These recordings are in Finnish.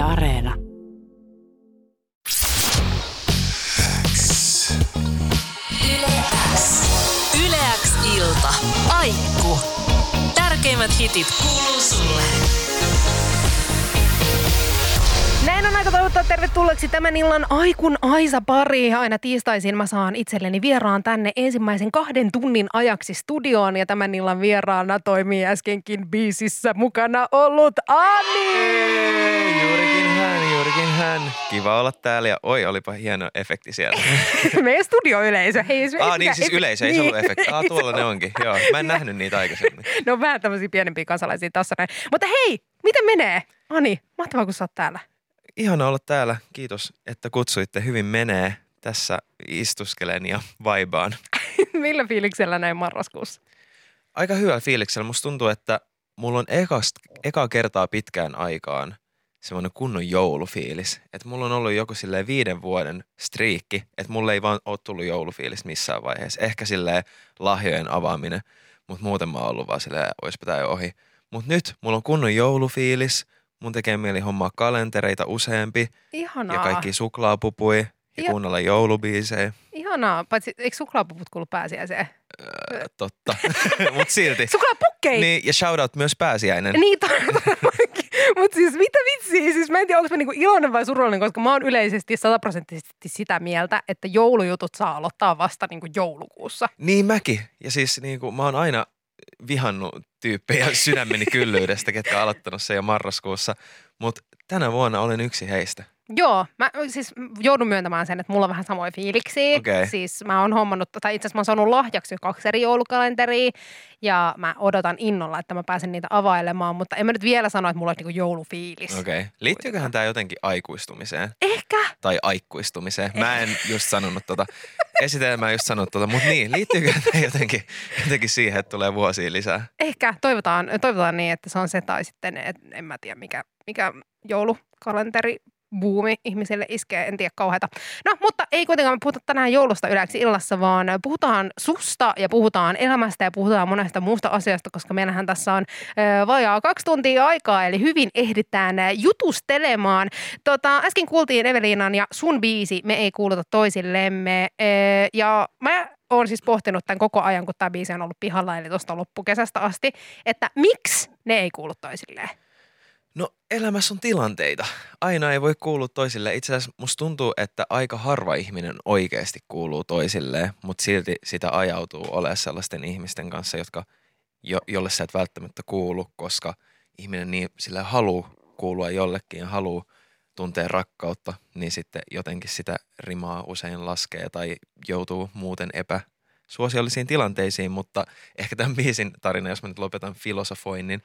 Areena. Yleäks ilta. Aikku. Tärkeimmät hitit kuuluu toivottaa tervetulleeksi tämän illan Aikun Aisa pari. Aina tiistaisin mä saan itselleni vieraan tänne ensimmäisen kahden tunnin ajaksi studioon. Ja tämän illan vieraana toimii äskenkin biisissä mukana ollut Ani. Ei, juurikin hän, juurikin hän. Kiva olla täällä ja oi, olipa hieno efekti siellä. Meidän studioyleisö. Hei, jos Aa, niin siis efekti- yleisö, ei se ollut efekti. Aa, tuolla ne onkin. Joo, mä en nähnyt niitä aikaisemmin. Ne on vähän tämmöisiä pienempiä kansalaisia tossa näin. Mutta hei, miten menee? Ani, mahtavaa kun sä oot täällä. Ihana olla täällä. Kiitos, että kutsuitte. Hyvin menee. Tässä istuskelen ja vaibaan. Millä fiiliksellä näin marraskuussa? Aika hyvä fiiliksellä. Musta tuntuu, että mulla on ekast, eka kertaa pitkään aikaan semmoinen kunnon joulufiilis. Että mulla on ollut joku silleen viiden vuoden striikki, että mulle ei vaan ole tullut joulufiilis missään vaiheessa. Ehkä silleen lahjojen avaaminen, mutta muuten mä oon ollut vaan silleen, oispa tää jo ohi. Mutta nyt mulla on kunnon joulufiilis, mun tekee mieli hommaa kalentereita useampi Ihanaa. ja kaikki suklaapupui ja, Ja- kuunnella joulubiiseja. Ihanaa. Paitsi, eikö suklaapuput kuulu pääsiäiseen? Öö, totta, mutta silti. Suklaapukkeita! Niin, ja shoutout myös pääsiäinen. Niin todellakin. Mutta siis mitä vitsiä? Siis mä en tiedä, onko mä niinku iloinen vai surullinen, koska mä oon yleisesti sataprosenttisesti sitä mieltä, että joulujutut saa aloittaa vasta niinku joulukuussa. Niin mäkin. Ja siis niin kuin, mä oon aina vihannut tyyppejä sydämeni kyllyydestä, ketkä aloittanut sen jo marraskuussa. Mutta tänä vuonna olen yksi heistä. Joo, mä siis joudun myöntämään sen, että mulla on vähän samoja fiiliksiä. Okei. Siis mä oon hommannut, tai itse asiassa mä oon saanut lahjaksi jo kaksi eri joulukalenteria ja mä odotan innolla, että mä pääsen niitä availemaan, mutta en mä nyt vielä sano, että mulla on niinku joulufiilis. Okei. Okay. Liittyyköhän tämä jotenkin aikuistumiseen Ehkä. tai aikuistumiseen? Mä en just sanonut tota. Esitelmä just sanonut tota, mutta niin, liittyykö tämä jotenkin, jotenkin siihen, että tulee vuosia lisää? Ehkä, toivotaan, toivotaan niin, että se on se tai sitten, et, en mä tiedä mikä, mikä joulukalenteri buumi ihmisille iskee, en tiedä kauheata. No, mutta ei kuitenkaan me puhuta tänään joulusta yleensä illassa, vaan puhutaan susta ja puhutaan elämästä ja puhutaan monesta muusta asiasta, koska meillähän tässä on ö, vajaa kaksi tuntia aikaa, eli hyvin ehditään jutustelemaan. Tota, äsken kuultiin Eveliinan ja sun biisi Me ei kuuluta toisillemme, ö, ja mä oon siis pohtinut tämän koko ajan, kun tämä biisi on ollut pihalla, eli tuosta loppukesästä asti, että miksi ne ei kuulu toisilleen? No elämässä on tilanteita. Aina ei voi kuulua toisille. Itse asiassa musta tuntuu, että aika harva ihminen oikeasti kuuluu toisilleen, mutta silti sitä ajautuu olemaan sellaisten ihmisten kanssa, jotka, jo, jolle sä et välttämättä kuulu, koska ihminen niin sillä haluaa kuulua jollekin ja haluaa tuntea rakkautta, niin sitten jotenkin sitä rimaa usein laskee tai joutuu muuten epäsuosiollisiin tilanteisiin, mutta ehkä tämän biisin tarina, jos mä nyt lopetan filosofoinnin,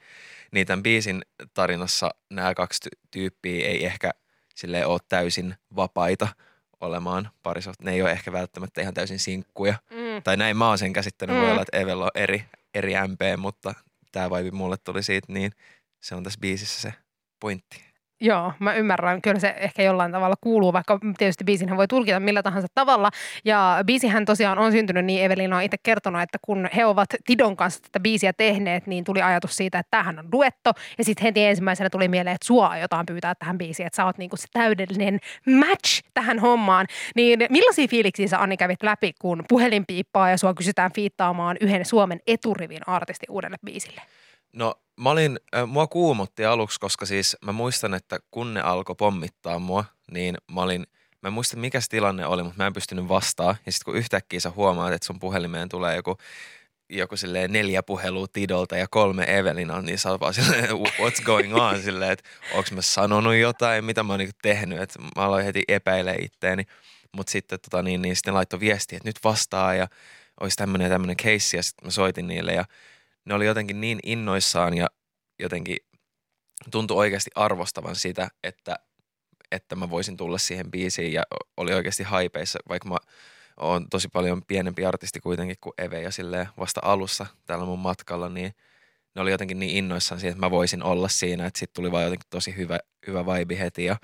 niin tämän biisin tarinassa nämä kaksi ty- tyyppiä ei ehkä sille ole täysin vapaita olemaan parisot. Ne ei ole ehkä välttämättä ihan täysin sinkkuja. Mm. Tai näin mä oon sen käsittänyt. Mm. Voi olla, että Evel on eri, eri MP, mutta tämä vibe mulle tuli siitä, niin se on tässä biisissä se pointti. Joo, mä ymmärrän. Kyllä se ehkä jollain tavalla kuuluu, vaikka tietysti biisinhän voi tulkita millä tahansa tavalla. Ja biisihän tosiaan on syntynyt niin, Evelina on itse kertonut, että kun he ovat Tidon kanssa tätä biisiä tehneet, niin tuli ajatus siitä, että tämähän on duetto. Ja sitten heti ensimmäisenä tuli mieleen, että sua aiotaan pyytää tähän biisiin, että sä oot niinku se täydellinen match tähän hommaan. Niin millaisia fiiliksiä sä Anni kävit läpi, kun puhelin piippaa ja sua kysytään fiittaamaan yhden Suomen eturivin artisti uudelle biisille? No mä olin, äh, mua kuumotti aluksi, koska siis mä muistan, että kun ne alkoi pommittaa mua, niin mä olin, mä en muista mikä se tilanne oli, mutta mä en pystynyt vastaan. Ja sitten kun yhtäkkiä sä huomaat, että sun puhelimeen tulee joku joku silleen neljä puhelua Tidolta ja kolme Evelinaa, niin sä vaan silleen, what's going on, silleen, että onko mä sanonut jotain, mitä mä oon niinku tehnyt, että mä aloin heti epäilemään itteeni. Mutta sitten tota, niin, niin sitten laittoi viestiä, että nyt vastaa ja olisi tämmöinen ja tämmöinen case ja sitten mä soitin niille ja ne oli jotenkin niin innoissaan ja jotenkin tuntui oikeasti arvostavan sitä, että, että mä voisin tulla siihen biisiin ja oli oikeasti haipeissa, vaikka mä oon tosi paljon pienempi artisti kuitenkin kuin Eve ja silleen vasta alussa täällä mun matkalla, niin ne oli jotenkin niin innoissaan siitä, että mä voisin olla siinä, että sitten tuli vaan jotenkin tosi hyvä, hyvä vibe heti ja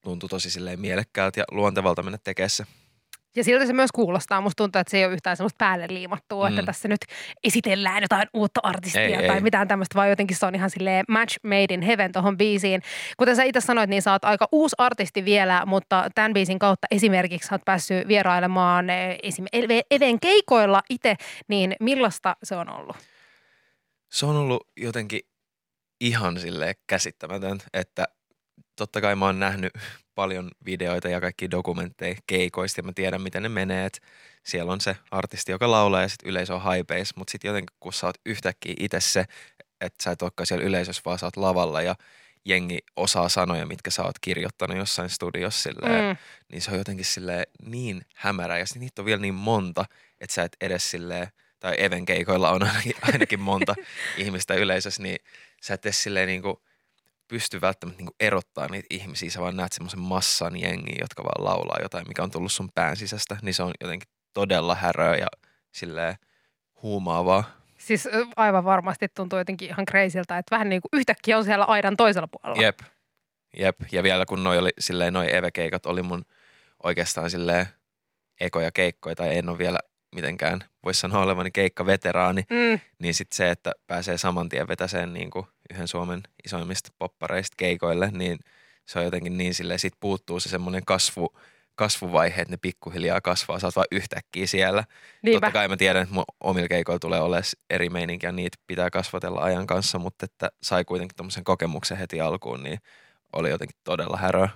tuntui tosi silleen mielekkäältä ja luontevalta mennä tekemään se. Ja siltä se myös kuulostaa. Musta tuntuu, että se ei ole yhtään semmoista päälle liimattua, mm. että tässä nyt esitellään jotain uutta artistia Ei, tai ei. mitään tämmöistä, vaan jotenkin se on ihan silleen match made in heaven tuohon biisiin. Kuten sä itse sanoit, niin sä oot aika uusi artisti vielä, mutta tämän biisin kautta esimerkiksi sä oot päässyt vierailemaan eh, esim. Eve- Even keikoilla itse, niin millaista se on ollut? Se on ollut jotenkin ihan silleen käsittämätön, että totta kai mä oon nähnyt paljon videoita ja kaikki dokumentteja keikoista ja mä tiedän miten ne menee, että siellä on se artisti, joka laulaa ja sitten yleisö on haipeis, mutta sitten jotenkin kun sä oot yhtäkkiä itse se, että sä et olekaan siellä yleisössä, vaan sä oot lavalla ja jengi osaa sanoja, mitkä sä oot kirjoittanut jossain studiossa silleen, Mm. niin se on jotenkin sille niin hämärä ja sit niitä on vielä niin monta, että sä et edes silleen, tai Even keikoilla on ainakin, ainakin monta ihmistä yleisössä, niin sä et edes silleen niinku pysty välttämättä niinku erottaa niitä ihmisiä, sä vaan näet semmoisen massan jengiä, jotka vaan laulaa jotain, mikä on tullut sun pään sisästä, niin se on jotenkin todella häröä ja silleen huumaavaa. Siis aivan varmasti tuntuu jotenkin ihan kreisiltä, että vähän niin kuin yhtäkkiä on siellä aidan toisella puolella. Jep, jep. Ja vielä kun noi oli silleen, noi Eve-keikat oli mun oikeastaan silleen ekoja keikkoja, tai en ole vielä mitenkään, voisi sanoa olevani keikkaveteraani, Mm, niin sitten se, että pääsee saman tien vetäseen niin kuin yhden Suomen isoimmista poppareista keikoille, niin se on jotenkin niin silleen, sit puuttuu se semmoinen kasvu, kasvuvaihe, että ne pikkuhiljaa kasvaa, sä oot vaan yhtäkkiä siellä. niinpä. Totta kai mä tiedän, että mun omilla keikoilla tulee olemaan eri meininki ja niitä pitää kasvatella ajan kanssa, mutta että sai kuitenkin tommosen kokemuksen heti alkuun, niin oli jotenkin todella häröä.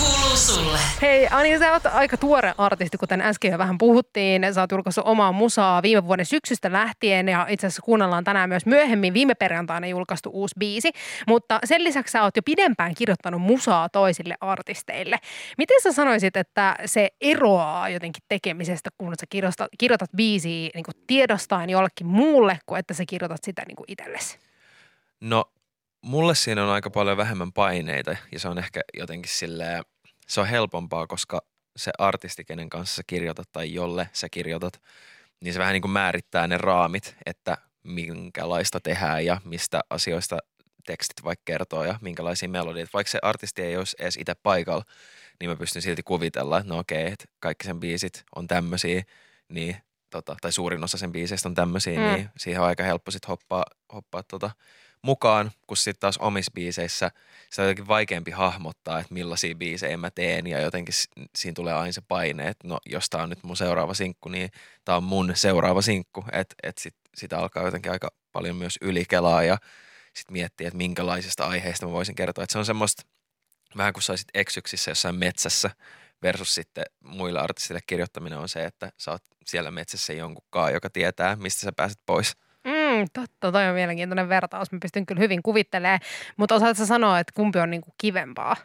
Kuuluu sulle. Hei Ani, sä oot aika tuore artisti, kuten äsken jo vähän puhuttiin. Sä oot julkaissut omaa musaa viime vuoden syksystä lähtien ja itse asiassa kuunnellaan tänään myös myöhemmin viime perjantaina julkaistu uusi biisi. Mutta sen lisäksi sä oot jo pidempään kirjoittanut musaa toisille artisteille. Miten sä sanoisit, että se eroaa jotenkin tekemisestä, kun sä kirjoitat, kirjoitat biisiä niin tiedostaen jollekin muulle, kuin että sä kirjoitat sitä niin itsellesi? No, mulle siinä on aika paljon vähemmän paineita ja se on ehkä jotenkin silleen, se on helpompaa, koska se artisti, kenen kanssa sä kirjoitat tai jolle sä kirjoitat, niin se vähän niin kuin määrittää ne raamit, että minkälaista tehdään ja mistä asioista tekstit vaikka kertoo ja minkälaisia melodioita. Vaikka se artisti ei olisi edes itse paikalla, niin mä pystyn silti kuvitella, että no okei, että kaikki sen biisit on tämmöisiä, niin tota, tai suurin osa sen biiseistä on tämmöisiä, Mm. niin siihen on aika helppo sitten hoppaa, hoppaa tota, mukaan, kun sitten taas omissa biiseissä sitä on jotenkin vaikeampi hahmottaa, että millaisia biisejä mä teen ja jotenkin siinä tulee aina se paine, että no jos tää on nyt mun seuraava sinkku, niin tää on mun seuraava sinkku, että et sit, sitä alkaa jotenkin aika paljon myös ylikelaa ja sitten miettiä, että minkälaisista aiheista mä voisin kertoa, että se on semmoista vähän kuin saisit eksyksissä jossain metsässä versus sitten muille artistille kirjoittaminen on se, että sä oot siellä metsässä jonkunkaan, joka tietää, mistä sä pääset pois. Mm, totta, toi on mielenkiintoinen vertaus. Mä pystyn kyllä hyvin kuvittelemaan, mutta osaatko sanoa, että kumpi on niinku kivempaa?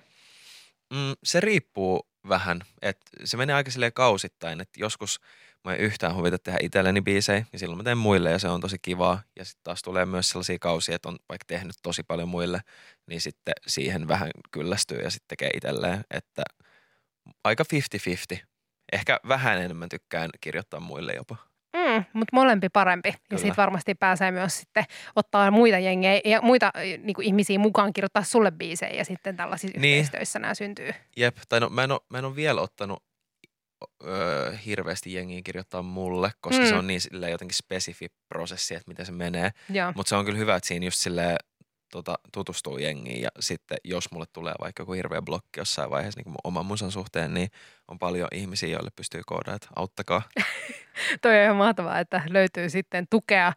Mm, se riippuu vähän, että se menee aika silleen kausittain, että joskus mä en yhtään huvita tehdä itselleni biisejä, ja silloin mä teen muille ja se on tosi kivaa. Ja sitten taas tulee myös sellaisia kausia, että on vaikka tehnyt tosi paljon muille, niin sitten siihen vähän kyllästyy ja sitten tekee itselleen, että aika 50-50. Ehkä vähän enemmän tykkään kirjoittaa muille jopa. Mm, mutta molempi parempi. Ja Kyllä. siitä varmasti pääsee myös sitten ottaa muita jengejä ja muita niin kuin ihmisiä mukaan kirjoittaa sulle biisejä ja sitten tällaisissa Niin. yhteistöissä nämä syntyy. Jep, tai no mä en ole, mä en ole vielä ottanut öö, hirveästi jengiä kirjoittaa mulle, koska Mm. se on niin silleen jotenkin spesifi prosessi, että miten se menee. Mutta se on kyllä hyvä, että siinä just silleen tota, tutustuu jengiin ja sitten jos mulle tulee vaikka joku hirveä blokki jossain vaiheessa niin mun oman musan suhteen, niin on paljon ihmisiä, joille pystyy koodaamaan, että auttakaa. Toi on ihan mahtavaa, että löytyy sitten tukea.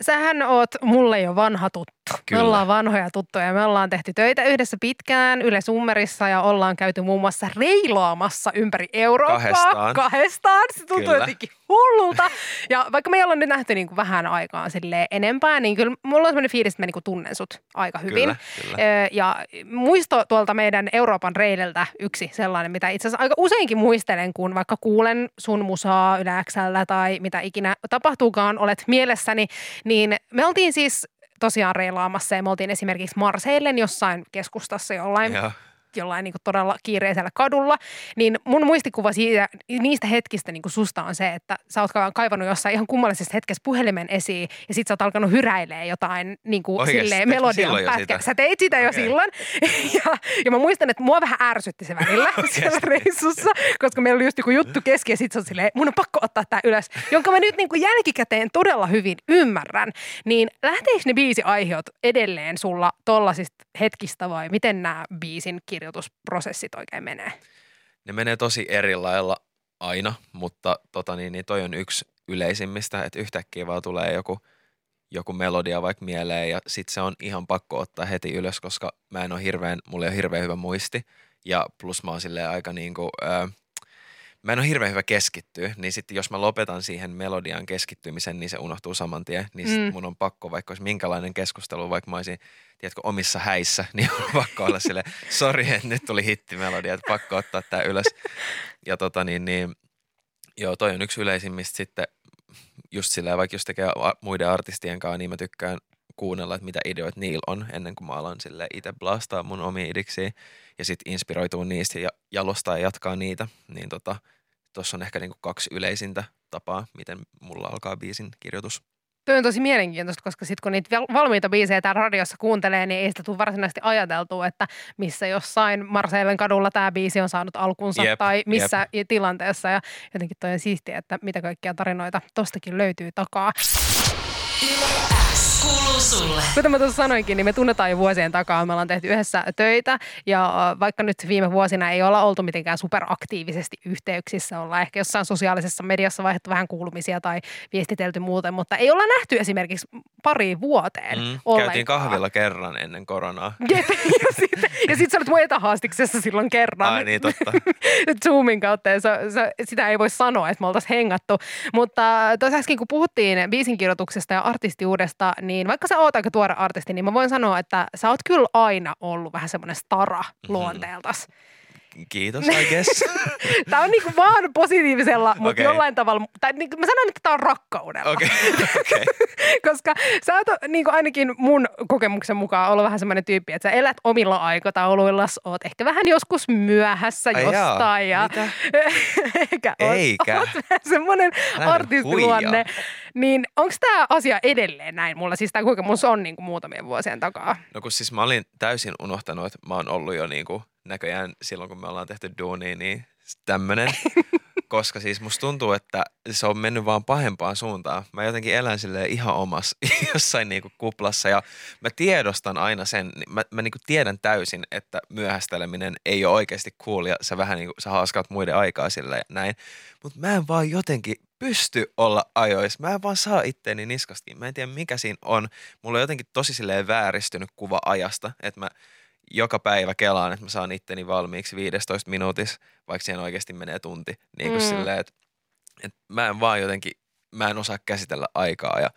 Sähän oot mulle jo vanha tuttu. Kyllä. Me ollaan vanhoja tuttuja. Me ollaan tehty töitä yhdessä pitkään Yle Summerissa ja ollaan käyty muun muassa reilaamassa ympäri Eurooppaa. Kahdestaan. Kahdestaan. Se tuntuu Kyllä. jotenkin hullulta. Ja vaikka me ei olla nyt nähty niin kuin vähän aikaa enempää, niin kyllä mulla on sellainen fiilis, että mä niin kuin tunnen sut aika hyvin. Kyllä, kyllä. Ja muisto tuolta meidän Euroopan reililtä yksi sellainen, mitä itse asiassa aika useinkin muistelen, kun vaikka kuulen sun musaa Yle Xllä tai mitä ikinä tapahtuukaan, olet mielessäni, niin me oltiin siis tosiaan reilaamassa ja me oltiin esimerkiksi Marseillen jossain keskustassa jollain Joo, jollain niin kuin todella kiireisellä kadulla, niin mun muistikuva siitä, niistä hetkistä niin kuin susta on se, että sä oot kaivannut jossain ihan kummallisessa hetkessä puhelimen esiin ja sit sä oot alkanut hyräilee jotain niin kuin Oikeesti? silleen melodian jo pätkä. Sä teit sitä jo Okei. silloin. Ja, ja mä muistan, että mua vähän ärsytti se välillä siellä reissussa, koska meillä oli just joku juttu kesken ja sit se on silleen, mun on pakko ottaa tää ylös, jonka mä nyt niin kuin jälkikäteen todella hyvin ymmärrän. Niin lähteekö ne biisiaiheet edelleen sulla tollasista hetkistä vai miten nämä biisin kirjoitusprosessit oikein menee? Ne menee tosi eri lailla aina, mutta tota niin, niin toi on yksi yleisimmistä, että yhtäkkiä vaan tulee joku, joku melodia vaikka mieleen ja sit se on ihan pakko ottaa heti ylös, koska mä en ole hirveän, mulla ei ole hirveän hyvä muisti ja plus mä oon silleen aika niinku, ää, mä en ole hirveän hyvä keskittyä, niin sitten jos mä lopetan siihen melodian keskittymisen, niin se unohtuu saman tien. Niin Mm. mun on pakko, vaikka olisi minkälainen keskustelu, vaikka mä olisin, tiedätkö, omissa häissä, niin on pakko olla sille, sori, että nyt tuli hittimelodia, että pakko ottaa tää ylös. Ja tota niin, niin joo, toi on yksi yleisimmistä sitten just silleen, vaikka jos tekee muiden artistien kanssa, niin mä tykkään kuunnella, että mitä ideoita niillä on, ennen kuin mä alan sille itse blastaa mun omia idiksiä ja sitten inspiroituu niistä ja jalostaa ja jatkaa niitä, niin tota, tuossa on ehkä niinku kaksi yleisintä tapaa, miten mulla alkaa biisin kirjoitus. Tuo on tosi mielenkiintoista, koska sitten kun niitä val- valmiita biisejä täällä radiossa kuuntelee, niin ei sitä tule varsinaisesti ajateltua, että missä jossain Marseillen kadulla tämä biisi on saanut alkunsa Jep, tai missä tilanteessa. Ja jotenkin toi on siistiä, että mitä kaikkia tarinoita tostakin löytyy takaa. X kuuluu sulle. Kuten mä tuossa sanoinkin, niin me tunnetaan jo vuosien takaa. Me ollaan tehty yhdessä töitä ja äh, vaikka nyt viime vuosina ei olla oltu mitenkään superaktiivisesti yhteyksissä, ollaan ehkä jossain sosiaalisessa mediassa vaihdettu vähän kuulumisia tai viestitelty muuten, mutta ei olla nähty esimerkiksi pari vuoteen Mm, ollenkaan. käytiin kahvilla kerran ennen koronaa. Jep, ja sitten ja sit sä olet mun etähaastiksessa silloin kerran. Ai niin, totta. Zoomin kautta ja se, se, sitä ei voi sanoa, että me oltaisiin hengattu. Mutta tuossa äsken kun puhuttiin biisinkirjoituksesta ja artistiudesta, niin vaikka sä oot aika tuore artisti, niin mä voin sanoa, että sä oot kyllä aina ollut vähän semmoinen stara Mhm. luonteeltas. Kiitos, I guess. Tämä on niinku vaan positiivisella, mutta Okei. jollain tavalla, tai niinku mä sanon, että tämä on rakkaudella. Okei, okei. Koska sä oot niin kuin ainakin mun kokemuksen mukaan ollut vähän semmoinen tyyppi, että sä elät omilla aikatauluilla, oot ehkä vähän joskus myöhässä Ai jaa, jostain. Ja, mitä? eikä, oot- Eikä. oot vähän semmoinen artistiluonne. huijaa. Niin onko tämä asia edelleen näin mulla? Siis tämä kokemus on niin kuin muutamien vuosien takaa. No kun siis mä olin täysin unohtanut, että mä oon ollut jo niinku näköjään silloin, kun me ollaan tehty duunia, niin tämmönen. Koska siis musta tuntuu, että se on mennyt vaan pahempaan suuntaan. Mä jotenkin elän silleen ihan omassa jossain niinku kuplassa ja mä tiedostan aina sen, niin mä, mä niinku tiedän täysin, että myöhästeleminen ei ole oikeasti cool ja sä vähän niinku, sä haaskaat muiden aikaa sille ja näin. Mutta mä en vaan jotenkin pysty olla ajoissa. Mä en vaan saa itteeni niskasta. Mä en tiedä mikä siinä on. Mulla on jotenkin tosi silleen vääristynyt kuva ajasta, että mä joka päivä kelaan, että mä saan itteni valmiiksi 15 minuutissa, vaikka siihen oikeasti menee tunti. Niin kuin Mm. silleen, että, että mä en vaan jotenkin, mä en osaa käsitellä aikaa ja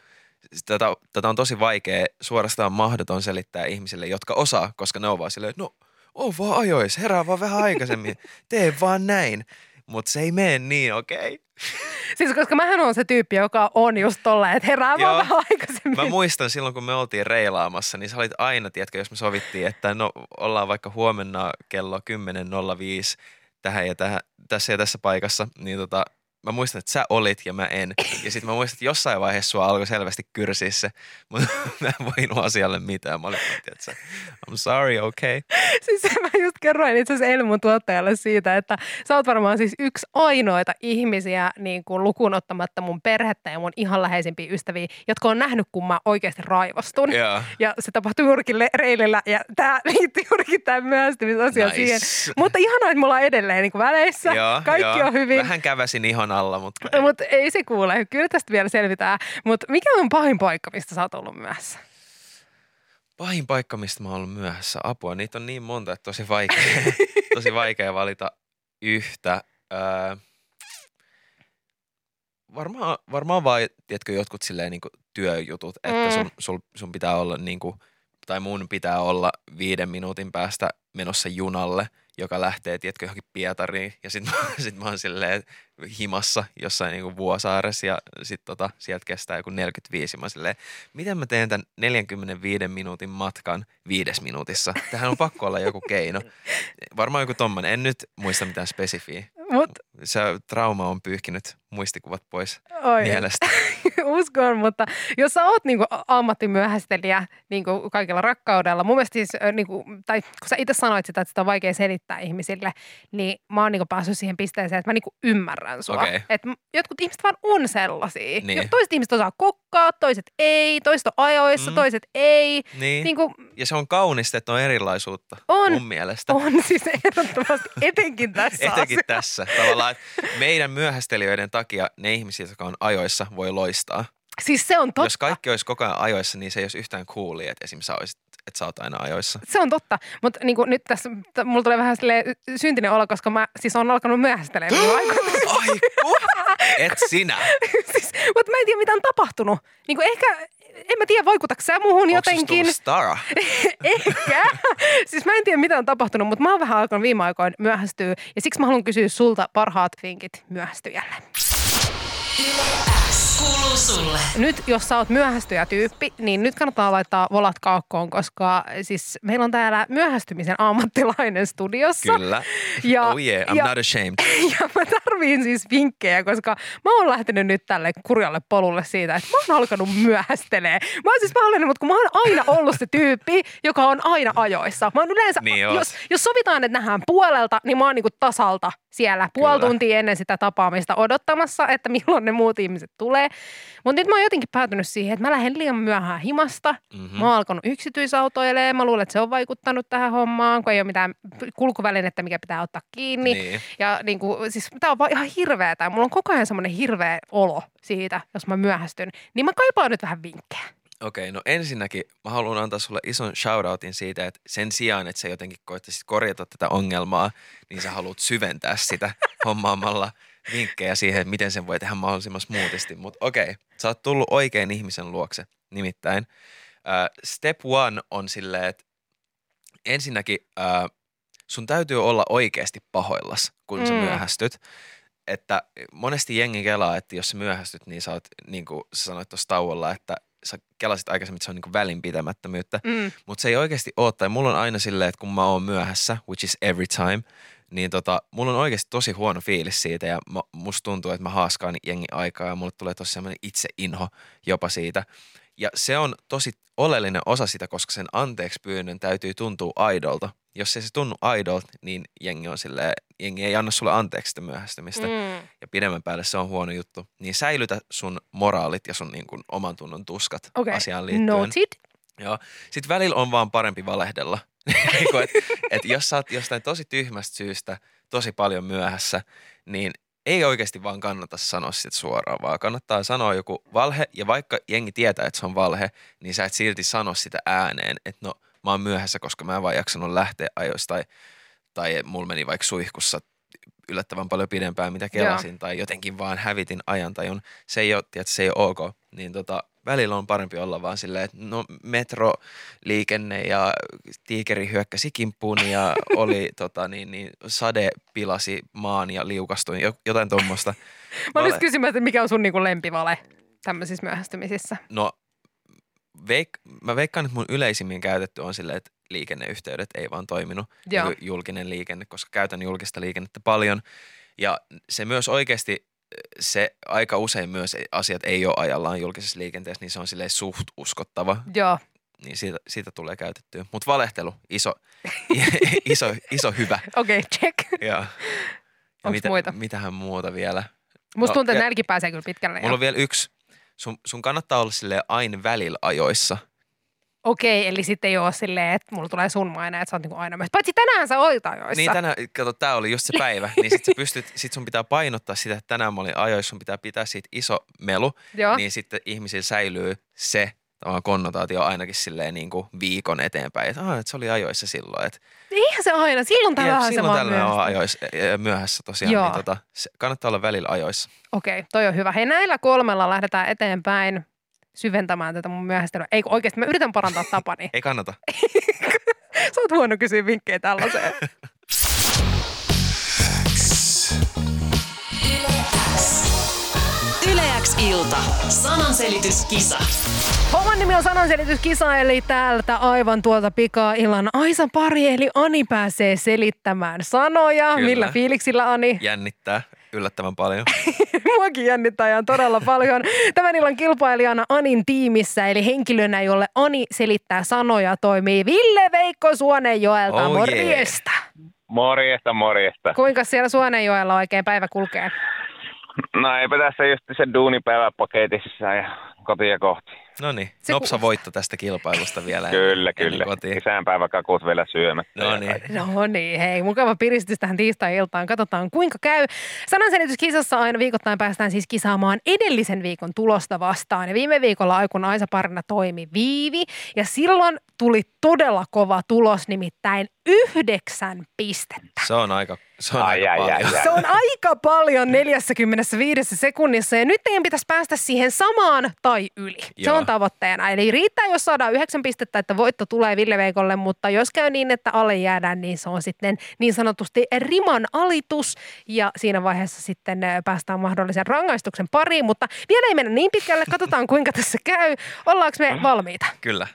tätä, tätä on tosi vaikea, suorastaan mahdoton selittää ihmisille, jotka osaa, koska ne on vaan silleen, että no, on vaan ajois, herää vaan vähän aikaisemmin, tee vaan näin. Mutta se ei mene niin, okei? Okay? Siis koska mähän on se tyyppi, joka on just tolleen, että herää vaan Joo. vähän aikaisemmin. Mä muistan silloin, kun me oltiin reilaamassa, niin sä olit aina, tiedätkö, jos me sovittiin, että no ollaan vaikka huomenna kello 10.05 tähän ja tähän, tässä ja tässä paikassa, niin tota, mä muistan, että sä olit ja mä en. Ja sitten mä muistan, että jossain vaiheessa sua alkoi selvästi kyrsiä se, mutta mä en voinut asialle mitään. Mä olin, että I'm sorry, okay. Siis mä just kerroin itse asiassa eilen mun tuottajalle siitä, että sä oot varmaan siis yksi ainoita ihmisiä niin kuin lukuun ottamatta mun perhettä ja mun ihan läheisimpiä ystäviä, jotka on nähnyt, kun mä oikeasti raivostun. Joo. Ja se tapahtui juurikin le- reilillä ja tämä liittyy juurikin tämä myöhästymisasia Nice. siihen. Mutta ihanaa, että me ollaan edelleen niin kuin väleissä. Joo, Kaikki joo. on hyvin. Vähän käväsin ihon alla, mutta Mutta ei se kuule. Kyllä tästä vielä selvitään. Mutta mikä on pahin paikka, mistä sä oot ollut myöhässä? pahin paikka, mistä mä oon ollut myöhässä. Apua, niitä on niin monta, että tosi vaikea, tosi vaikea valita yhtä. Öö, varmaan, varmaan vaan, tiedätkö, jotkut silleen niin työjutut, että Mm. sun, sul, sun pitää olla niin kuin, tai mun pitää olla viiden minuutin päästä menossa junalle, joka lähtee, tiedätkö, johonkin Pietariin. Ja sitten sit mä oon silleen himassa jossain niinku Vuosaaressa ja sitten tota, sieltä kestää joku 45. Mä silleen, miten mä teen tämän 45 minuutin matkan viides minuutissa? Tähän on pakko olla joku keino. Varmaan joku tommonen. En nyt muista mitään spesifiä. Mut, Se trauma on pyyhkinyt muistikuvat pois oi, mielestä. uskon, mutta jos sä oot niinku ammattimyöhästelijä niinku kaikella rakkaudella, mun mielestä siis, ö, niinku, tai kun sä itse sanoit sitä, että sitä on vaikea selittää ihmisille, niin mä oon niinku päässyt siihen pisteeseen, että mä niinku ymmärrän sua. Okei. Että jotkut ihmiset vaan on sellaisia. Niin. Toiset ihmiset osaa kokkaa, toiset ei, toiset on ajoissa, Mm. toiset ei. Niin. Niinku, Ja se on kaunista, että on erilaisuutta On. mun mielestä. on siis ehdottomasti, etenkin tässä Etenkin asiassa. tässä. Tavallaan, että meidän myöhästelijöiden takia ne ihmiset, jotka on ajoissa, voi loistaa. Siis se on totta. Jos kaikki olisi koko ajan ajoissa, niin se ei olisi yhtään coolia, että esimerkiksi sä olisit, että sä oot aina ajoissa. Se on totta, mutta niin nyt tässä t- mulla tulee vähän syntinen olo, koska mä siis on alkanut myöhästelemään aikoina. Aiku! Et sinä. siis, mutta mä en tiedä, mitä on tapahtunut. Niin kuin ehkä, en mä tiedä, vaikutatko sä muuhun jotenkin. stara? Ehkä. siis mä en tiedä, mitä on tapahtunut, mutta mä oon vähän alkanut viime aikoina myöhästyä. Ja siksi mä haluan kysyä sulta parhaat vinkit myöhästyjälle. Sulle. Nyt, jos sä oot myöhästyjätyyppi, niin nyt kannattaa laittaa volat kaakkoon, koska siis meillä on täällä myöhästymisen ammattilainen studiossa. Kyllä. Ja, oh yeah, I'm ja, not ashamed. ja mä tarviin siis vinkkejä, koska mä oon lähtenyt nyt tälle kurjalle polulle siitä, että mä oon alkanut myöhästelee. Mä oon siis pahoillani, mutta kun mä oon aina ollut se tyyppi, joka on aina ajoissa. Mä oon yleensä, Niin jos, jos sovitaan, että nähdään puolelta, niin mä oon niinku tasalta siellä puoli Kyllä. tuntia ennen sitä tapaamista odottamassa, että milloin ne muut ihmiset tulee. Mutta nyt mä oon jotenkin päätynyt siihen, että mä lähden liian myöhään himasta. Mm-hmm. Mä oon alkanut yksityisautoilemaan. Mä luulen, että se on vaikuttanut tähän hommaan, kun ei ole mitään kulkuvälinettä, mikä pitää ottaa kiinni. Niin. Ja niin kuin, siis tämä on vaan ihan hirveetä. Mulla on koko ajan semmoinen hirveä olo siitä, jos mä myöhästyn. Niin mä kaipaan nyt vähän vinkkejä. Okei, no ensinnäkin mä haluan antaa sulle ison shoutoutin siitä, että sen sijaan, että sä jotenkin koettaisit korjata tätä ongelmaa, niin sä haluat syventää sitä hommaamalla vinkkejä siihen, miten sen voi tehdä mahdollisimman smoothisti. Mutta okei, sä oot tullut oikein ihmisen luokse. Nimittäin äh, step one on silleen, että ensinnäkin äh, sun täytyy olla oikeasti pahoillas, kun mm. sä Mm. myöhästyt. Että monesti jengi kelaa, että jos sä myöhästyt, niin sä oot, niin kuin sä sanoit tuossa tauolla, että sä kelasit aikaisemmin, että se on niin välinpitämättömyyttä. Mm. Mutta se ei oikeasti ole, tai mulla on aina silleen, että kun mä oon myöhässä, which is every time, niin tota, mulla on oikeasti tosi huono fiilis siitä ja mä, musta tuntuu, että mä haaskaan jengi aikaa ja mulle tulee tosi semmoinen itseinho jopa siitä. Ja se on tosi oleellinen osa sitä, koska sen anteeksi pyynnön täytyy tuntua aidolta. Jos ei se tunnu aidolta, niin jengi on silleen, jengi ei anna sulle anteeksi sitä myöhästymistä. Mm. Ja pidemmän päälle se on huono juttu. Niin säilytä sun moraalit ja sun niin kuin, oman tunnon tuskat Okei, asiaan liittyen. noted. Joo. Sitten välillä on vaan parempi valehdella. Niinku, et, et jos sä oot jostain tosi tyhmästä syystä tosi paljon myöhässä, niin ei oikeasti vaan kannata sanoa sitä suoraan, vaan kannattaa sanoa joku valhe. Ja vaikka jengi tietää, että se on valhe, niin sä et silti sano sitä ääneen, että no mä oon myöhässä, koska mä en vaan jaksanut lähteä ajoista tai, tai mulla meni vaikka suihkussa yllättävän paljon pidempään, mitä kelasin, Joo. tai jotenkin vaan hävitin ajantajun. Se ei ole, tiedät, se ei ole ok. Niin tota, välillä on parempi olla vaan silleen, että no metroliikenne ja tiikeri hyökkäsi kimppuun ja oli tota, niin, niin, sade pilasi maan ja liukastuin, jo- jotain tuommoista. Mä olin Vale- kysymään, että mikä on sun niinku lempivale tämmöisissä myöhästymisissä. No, veik- mä veikkaan, että mun yleisimmin käytetty on silleen, että liikenneyhteydet ei vaan toiminut. Joo. Niin kuin julkinen liikenne, koska käytän julkista liikennettä paljon. Ja se myös oikeasti, se aika usein myös asiat ei ole ajallaan julkisessa liikenteessä, niin se on silleen suht uskottava. Joo. Niin siitä, siitä tulee käytettyä. Mutta valehtelu, iso, iso, iso hyvä. Okei, okay, check. Ja, ja Onks muita? Mitähän muuta vielä? Musta No, tuntuu, että nälki pääsee kyllä pitkälle. Mulla on vielä yksi. Sun, sun kannattaa olla sille aina välillä ajoissa. Okei, eli sitten ei ole silleen, että mulla tulee sun maina, että sä oot niinku aina myös. Paitsi tänään sä olit ajoissa. Niin tänään, kato, tää oli just se päivä, niin sit, sä pystyt, sit sun pitää painottaa sitä, että tänään mä olin ajoissa, sun pitää pitää siitä iso melu, Joo. niin sitten ihmisillä säilyy se tavallaan konnotaatio ainakin silleen niin kuin viikon eteenpäin, että, ah, että se oli ajoissa silloin, että Eihän se aina. Silloin tällä se silloin tällöin on ajoissa, ä, myöhässä tosiaan, Joo. niin tota, se, kannattaa olla välillä ajoissa. Okei, toi on hyvä. Hei näillä kolmella lähdetään eteenpäin. Syventämään tätä mun myöhästelyä. Ei oikeasti mä yritän parantaa tapani. Ei kannata. Sä oot huono kysyä vinkkejä tällaiseen. Yleäks ilta. Sananselityskisa. Homman nimi on sananselityskisa, eli täältä aivan tuolta pikaa illan Aisa pari, eli Ani pääsee selittämään sanoja. Kyllä. Millä fiiliksillä Ani? Jännittää yllättävän paljon. Muakin jännittää ihan todella paljon. Tämän illan kilpailijana Anin tiimissä, eli henkilönä, jolle Ani selittää sanoja, toimii Ville Veikko Suonenjoelta. Oh yeah. Morjesta! Morjesta, morjesta. Kuinka siellä Suonenjoella oikein päivä kulkee? No eipä tässä just se duunipäivä paketissa ja kotia kohti. No niin, nopsa ku- voitto tästä kilpailusta vielä. Kyllä, ennen kyllä. kotiin. Isänpäiväkakut vielä syömättä. No niin. No niin, hei, mukava piristys tähän tiistai-iltaan. Katsotaan kuinka käy. Sananselityskisassa aina viikoittain päästään siis kisaamaan edellisen viikon tulosta vastaan. Ja viime viikolla Aikun Aisa parina toimi Viivi. Ja silloin tuli todella kova tulos, nimittäin yhdeksän pistettä. Se on aika, se on Ai, aika ai, ai, paljon. ai. Se on aika paljon 45 sekunnissa ja nyt teidän pitäisi päästä siihen samaan tai yli. Se Joo. on tavoitteena. Eli riittää, jos saadaan yhdeksän pistettä, että voitto tulee Ville Veikolle, mutta jos käy niin, että alle jäädään, niin se on sitten niin sanotusti riman alitus ja siinä vaiheessa sitten päästään mahdollisen rangaistuksen pariin, mutta vielä ei mennä niin pitkälle. Katsotaan, kuinka tässä käy. Ollaanko me valmiita? Kyllä.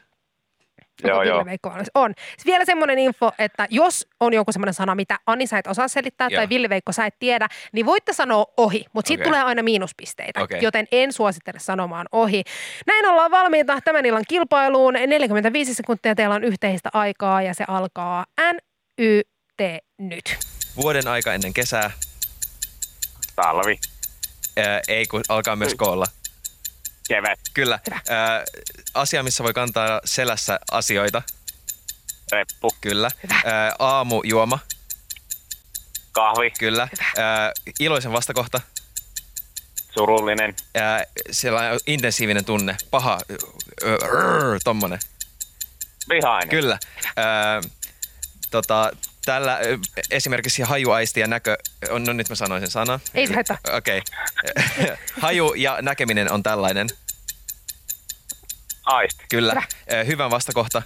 Joo, joo. Ville Veikko valmis? On. Sitten vielä semmoinen info, että jos on joku semmoinen sana, mitä Ani sä et osaa selittää Joo. tai Ville Veikko sä et tiedä, niin voitte sanoa ohi, mutta siitä Okei. tulee aina miinuspisteitä, Okei. joten en suosittele sanomaan ohi. Näin ollaan valmiita tämän illan kilpailuun. 45 sekuntia teillä on yhteistä aikaa ja se alkaa NYT nyt. Vuoden aika ennen kesää. Talvi, Ää, ei, kun alkaa myös koolla. Kevät, Kyllä. Ää, asia, missä voi kantaa selässä asioita. reppu, Kyllä. Ää, aamujuoma. kahvi, Kyllä. Ää, iloisen vastakohta. surullinen, Ää, sellainen intensiivinen tunne. Paha. Ö, rrr, tommonen. vihainen, Kyllä. Ää, tota, tällä esimerkiksi hajuaisti ja näkö, on, no nyt mä sanoin sen sanan. Ei se haittaa. Okei. Haju ja näkeminen on tällainen. aisti, Kyllä. Hyvä. Hyvän vastakohta.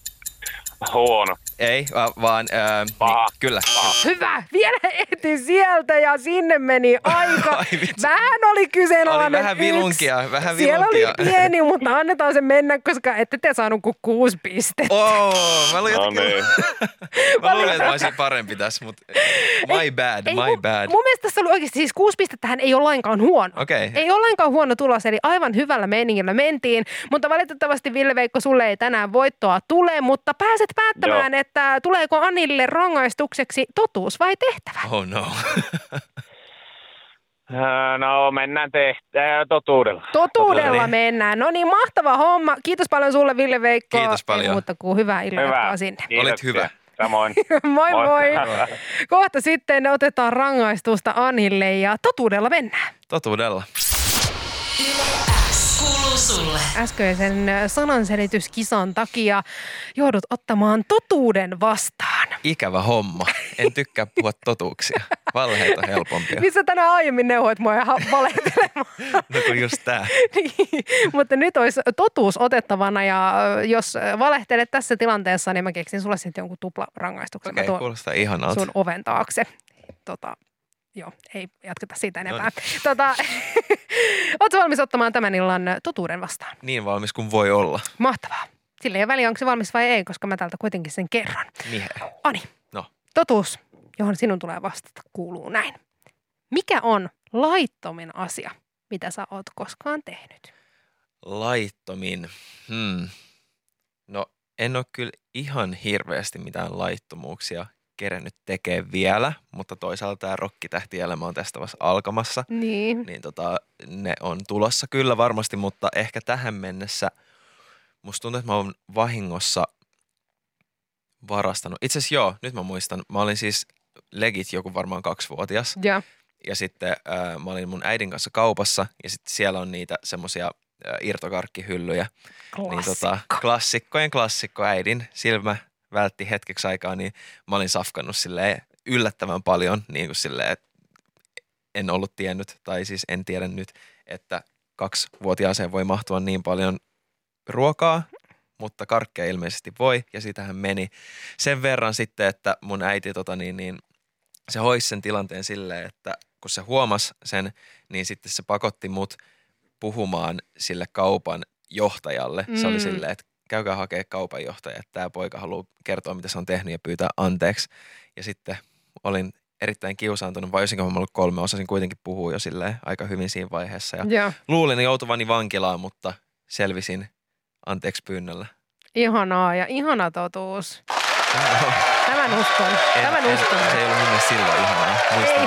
huono, Ei, va- vaan... Ää, Paha. Niin, kyllä. Hyvä! Vielä ehti sieltä ja sinne meni aika. Ai vitsi. vähän oli kyseenalainen Oli vähän yksi. vilunkia, vähän Siellä oli vilunkia. pieni, mutta annetaan se mennä, koska ette te saanut kuin kuusi pistettä. Oh, mä luulin, no niin. mä luulin, että mä olisin parempi tässä, mutta my bad, Ei, my mun, bad. Mun mielestä tässä oli oikeasti siis kuusi pistettähän ei ole lainkaan huono. Okei. Ei ole lainkaan huono tulos, eli aivan hyvällä meiningillä mentiin. Mutta valitettavasti Ville Veikko, sulle ei tänään voittoa tule, mutta pääset päättämään, Joo. Että tuleeko Anille rangaistukseksi totuus vai tehtävä. Oh no. Öö, No mennään tehtä, totuudella. Totuudella Totuudella. mennään. No niin, mahtava homma. Kiitos paljon sulle, Ville Veikko. Kiitos paljon. Ei muuta kuin hyvää illan Hyvä. jatkoa sinne. Olit hyvä. Samoin. moi moi. Moikka. Kohta sitten otetaan rangaistusta Anille ja totuudella mennään. Totuudella. Sulle. Äskeisen sananselityskisan takia joudut ottamaan totuuden vastaan. Ikävä homma. En tykkää puhua totuuksia. Valheet on helpompia. Missä tänään aiemmin neuvoit mua ihan valehtelemaan. No kun just tää. Niin, Mutta nyt olisi totuus otettavana ja ö, jos valehtelet tässä tilanteessa, niin mä keksin sulle sitten jonkun tuplarangaistuksen. Okei, tuon kuulostaa ihanalta. sun oven taakse. Tota, joo, ei jatketa siitä No enempää. Tota, Oletko valmis ottamaan tämän illan totuuden vastaan? Niin valmis kuin voi olla. Mahtavaa. Sillä ei ole väliä, onko se valmis vai ei, koska mä täältä kuitenkin sen kerron. Mihe. Ani, No. totuus, johon sinun tulee vastata, kuuluu näin. Mikä on laittomin asia, mitä sä oot koskaan tehnyt? Laittomin. Hmm. No en ole kyllä ihan hirveästi mitään laittomuuksia kerennyt tekee vielä, mutta toisaalta tämä rokkitähtielämä on tästä vasta alkamassa. Niin. Niin tota, ne on tulossa kyllä varmasti, mutta ehkä tähän mennessä musta tuntuu, että mä oon vahingossa varastanut. Itse asiassa joo, nyt mä muistan. Mä olin siis legit joku varmaan kaksivuotias. Ja, Ja sitten äh, mä olin mun äidin kanssa kaupassa ja sitten siellä on niitä semmosia äh, irtokarkkihyllyjä. Niin tota, klassikkojen klassikko äidin silmä vältti hetkeksi aikaa, niin mä olin safkannut silleen yllättävän paljon, niin kuin silleen, että en ollut tiennyt, tai siis en tiedä nyt, että kaksivuotiaaseen voi mahtua niin paljon ruokaa, mutta karkkeja ilmeisesti voi, ja sitähän meni. Sen verran sitten, että mun äiti tota niin, niin se hoisi sen tilanteen silleen, että kun se huomasi sen, niin sitten se pakotti mut puhumaan sille kaupan johtajalle. Mm. Se oli Mm. silleen, että käykää hakea kaupanjohtaja, että tämä poika haluaa kertoa, mitä se on tehnyt ja pyytää anteeksi. Ja sitten olin erittäin kiusaantunut, vai olisinko mä ollut kolme, osasin kuitenkin puhua jo silleen aika hyvin siinä vaiheessa. Ja Joo. luulin joutuvani vankilaan, mutta selvisin anteeksi pyynnöllä. Ihanaa ja ihana totuus. Tämän uskon. En- Tämän en- uskon. Se ei ollut mun mielestä silloin ihanaa. Muistan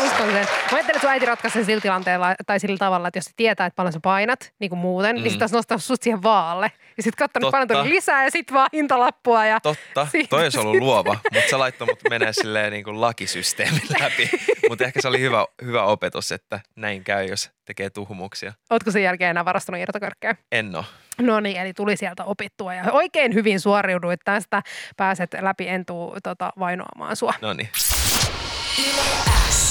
Ei. Uskon sen. Mä ajattelin, että sun äiti ratkaisi sen sillä tilanteella tai sillä tavalla, että jos se tietää, että paljon sä painat, niin kuin muuten, mm. niin Mm. sit olisi nostanut sut siihen vaalle. Ja sitten katsonut, Totta. paljon tuli lisää ja sitten vaan hintalappua. Ja... Totta, Siitä toi olisi ollut luova, mutta se laittoi mut menee silleen niin kuin lakisysteemin läpi. Mutta ehkä se oli hyvä, hyvä opetus, että näin käy, jos tekee tuhmuksia. Ootko sen jälkeen enää varastanut irtokörkkejä? En oo. No niin, eli tuli sieltä opittua ja oikein hyvin suoriuduit tästä. Pääset läpi, en tuu tota, vainoamaan sua. No niin.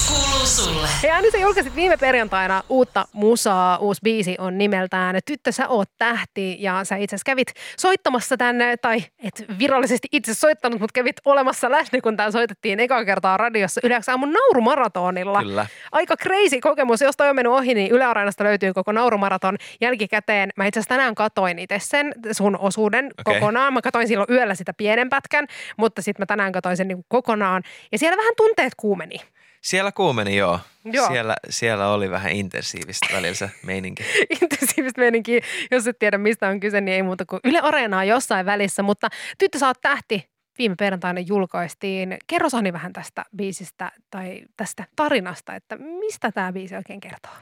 Kuuluu sulle. Hei Anni, sä julkaisit viime perjantaina uutta musaa. Uusi biisi on nimeltään Tyttö, sä oot tähti. Ja sä itse asiassa kävit soittamassa tänne, tai et virallisesti itse soittanut, mutta kävit olemassa läsnä, kun tää soitettiin ekaa kertaa radiossa yhdeksi aamun naurumaratonilla. Kyllä. Aika crazy kokemus. Jos toi on mennyt ohi, niin Yle Areenasta löytyy koko naurumaraton jälkikäteen. Mä itse asiassa tänään katoin itse sen sun osuuden Okei. kokonaan. Mä katoin silloin yöllä sitä pienen pätkän, mutta sitten mä tänään katoin sen niin kokonaan. Ja siellä vähän tunteet kuumeni. Siellä kuumeni joo. Joo. Siellä, siellä oli vähän intensiivistä välillä se meininki. intensiivistä meininkiä. Jos et tiedä, mistä on kyse, niin ei muuta kuin Yle Areenaa jossain välissä. Mutta Tyttö, sä oot tähti. Viime perjantaina julkaistiin. Kerro Sani vähän tästä biisistä tai tästä tarinasta, että mistä tämä biisi oikein kertoo?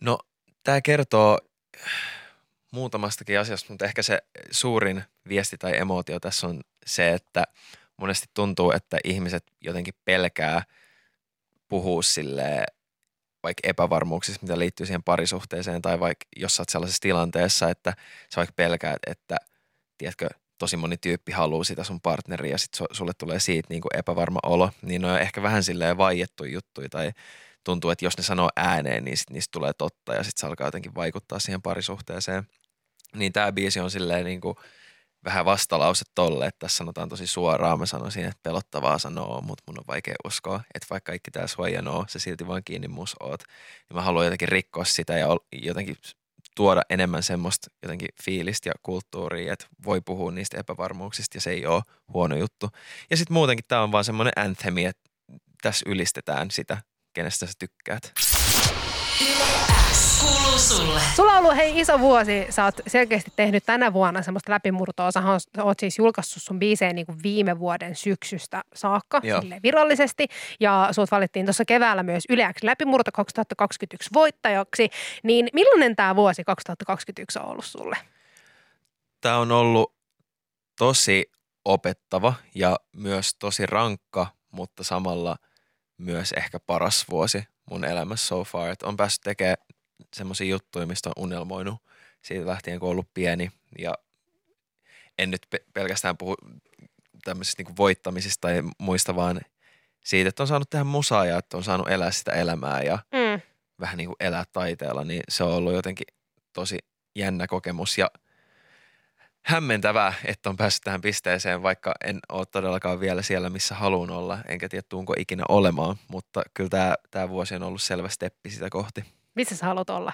No, tämä kertoo muutamastakin asiasta, mutta ehkä se suurin viesti tai emootio tässä on se, että monesti tuntuu, että ihmiset jotenkin pelkää puhua sille vaikka epävarmuuksista, mitä liittyy siihen parisuhteeseen, tai vaikka jos sä oot sellaisessa tilanteessa, että sä vaikka pelkäät, että tiedätkö, tosi moni tyyppi haluaa sitä sun partneria ja sit su- sulle tulee siitä niin kuin epävarma olo, niin ne on ehkä vähän silleen vaiettu juttuja tai tuntuu, että jos ne sanoo ääneen, niin sit niistä tulee totta ja sitten se alkaa jotenkin vaikuttaa siihen parisuhteeseen. Niin tämä biisi on silleen niin kuin vähän vastalause tolle, että tässä sanotaan tosi suoraan. Mä sanoisin, että pelottavaa sanoo, mutta mun on vaikea uskoa, että vaikka kaikki tämä suojanoo, se silti vaan kiinni mus oot. Niin mä haluan jotenkin rikkoa sitä ja jotenkin tuoda enemmän semmoista jotenkin fiilistä ja kulttuuria, että voi puhua niistä epävarmuuksista ja se ei ole huono juttu. Ja sitten muutenkin tämä on vaan semmoinen anthemi, että tässä ylistetään sitä, kenestä sä tykkäät. Sulle. Sulla on ollut hei iso vuosi, sä oot selkeästi tehnyt tänä vuonna semmoista läpimurtoa. Sä oot siis julkaissut sun biisejä niin kuin viime vuoden syksystä saakka Joo. silleen virallisesti. Ja sut valittiin tuossa keväällä myös Yleäksi läpimurto 2021 voittajaksi. Niin millainen tämä vuosi 2021 on ollut sulle? Tämä on ollut tosi opettava ja myös tosi rankka, mutta samalla myös ehkä paras vuosi mun elämässä so far. Et on päässyt tekemään semmoisia juttuja, mistä on unelmoinut siitä lähtien, kun on ollut pieni. Ja en nyt pe- pelkästään puhu tämmöisistä niinku voittamisista tai muista, vaan siitä, että on saanut tehdä musaa ja että on saanut elää sitä elämää ja Mm. vähän niin kuin elää taiteella, niin se on ollut jotenkin tosi jännä kokemus ja hämmentävää, että on päässyt tähän pisteeseen, vaikka en ole todellakaan vielä siellä, missä haluan olla, enkä tiedä tuunko ikinä olemaan, mutta kyllä tämä, tämä vuosi on ollut selvä steppi sitä kohti. Missä sä haluat olla?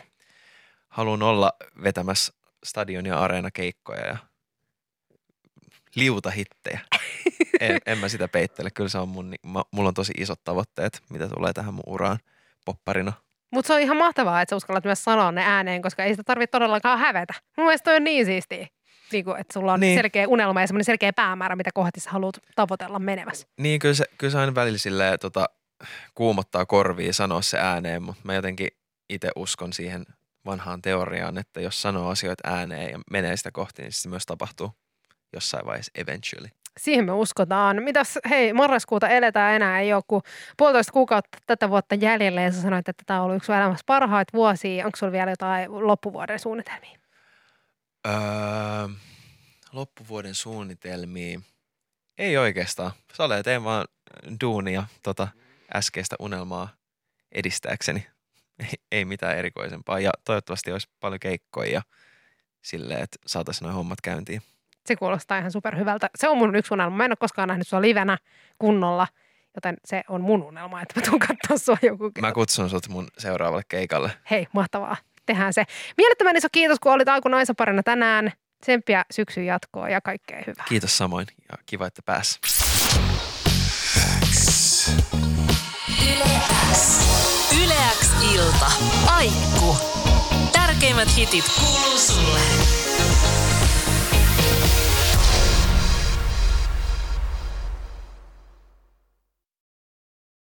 Haluan olla vetämässä stadion ja areena keikkoja ja liuta hittejä. En, en mä sitä peittele, kyllä se on mun, mä, mulla on tosi isot tavoitteet, mitä tulee tähän mun uraan popparina. Mutta se on ihan mahtavaa, että sä uskallat myös sanoa ne ääneen, koska ei sitä tarvitse todellakaan hävetä. Mun mielestä toi on niin siistiä. Niin kuin, että sulla on niin. Niin. selkeä unelma ja semmoinen selkeä päämäärä, mitä kohti sä haluat tavoitella menemässä. Niin, kyllä se, kyllä se aina välillä silleen, tota, kuumottaa korviin sanoa se ääneen, mutta mä jotenkin itse uskon siihen vanhaan teoriaan, että jos sanoo asioita ääneen ja menee sitä kohti, niin se myös tapahtuu jossain vaiheessa eventually. Siihen me uskotaan. Mitäs, hei, marraskuuta eletään enää, ei ole kuin puolitoista kuukautta tätä vuotta jäljellä ja sä sanoit, että tämä on ollut yksi elämässä parhaita vuosia. Onko sulla vielä jotain loppuvuoden suunnitelmia? Öö, loppuvuoden suunnitelmia. Ei oikeastaan. Sale teen vaan duunia tota äskeistä unelmaa edistääkseni. Ei, ei mitään erikoisempaa. Ja toivottavasti olisi paljon keikkoja ja silleen, että saataisiin nuo hommat käyntiin. Se kuulostaa ihan superhyvältä. Se on mun yksi unelma. Mä en ole koskaan nähnyt sua livenä kunnolla, joten se on mun unelma, että mä tuun katsoa sua joku Mä kutsun sut mun seuraavalle keikalle. Hei, mahtavaa. Tehdään se. Mielettömän iso kiitos, kun olit Aiku Naisaparina tänään. Tsemppiä syksyn jatkoa ja kaikkea hyvää. Kiitos samoin ja kiva, että Yleäks ilta. Aikku. Tärkeimmät hitit kuuluu sulle.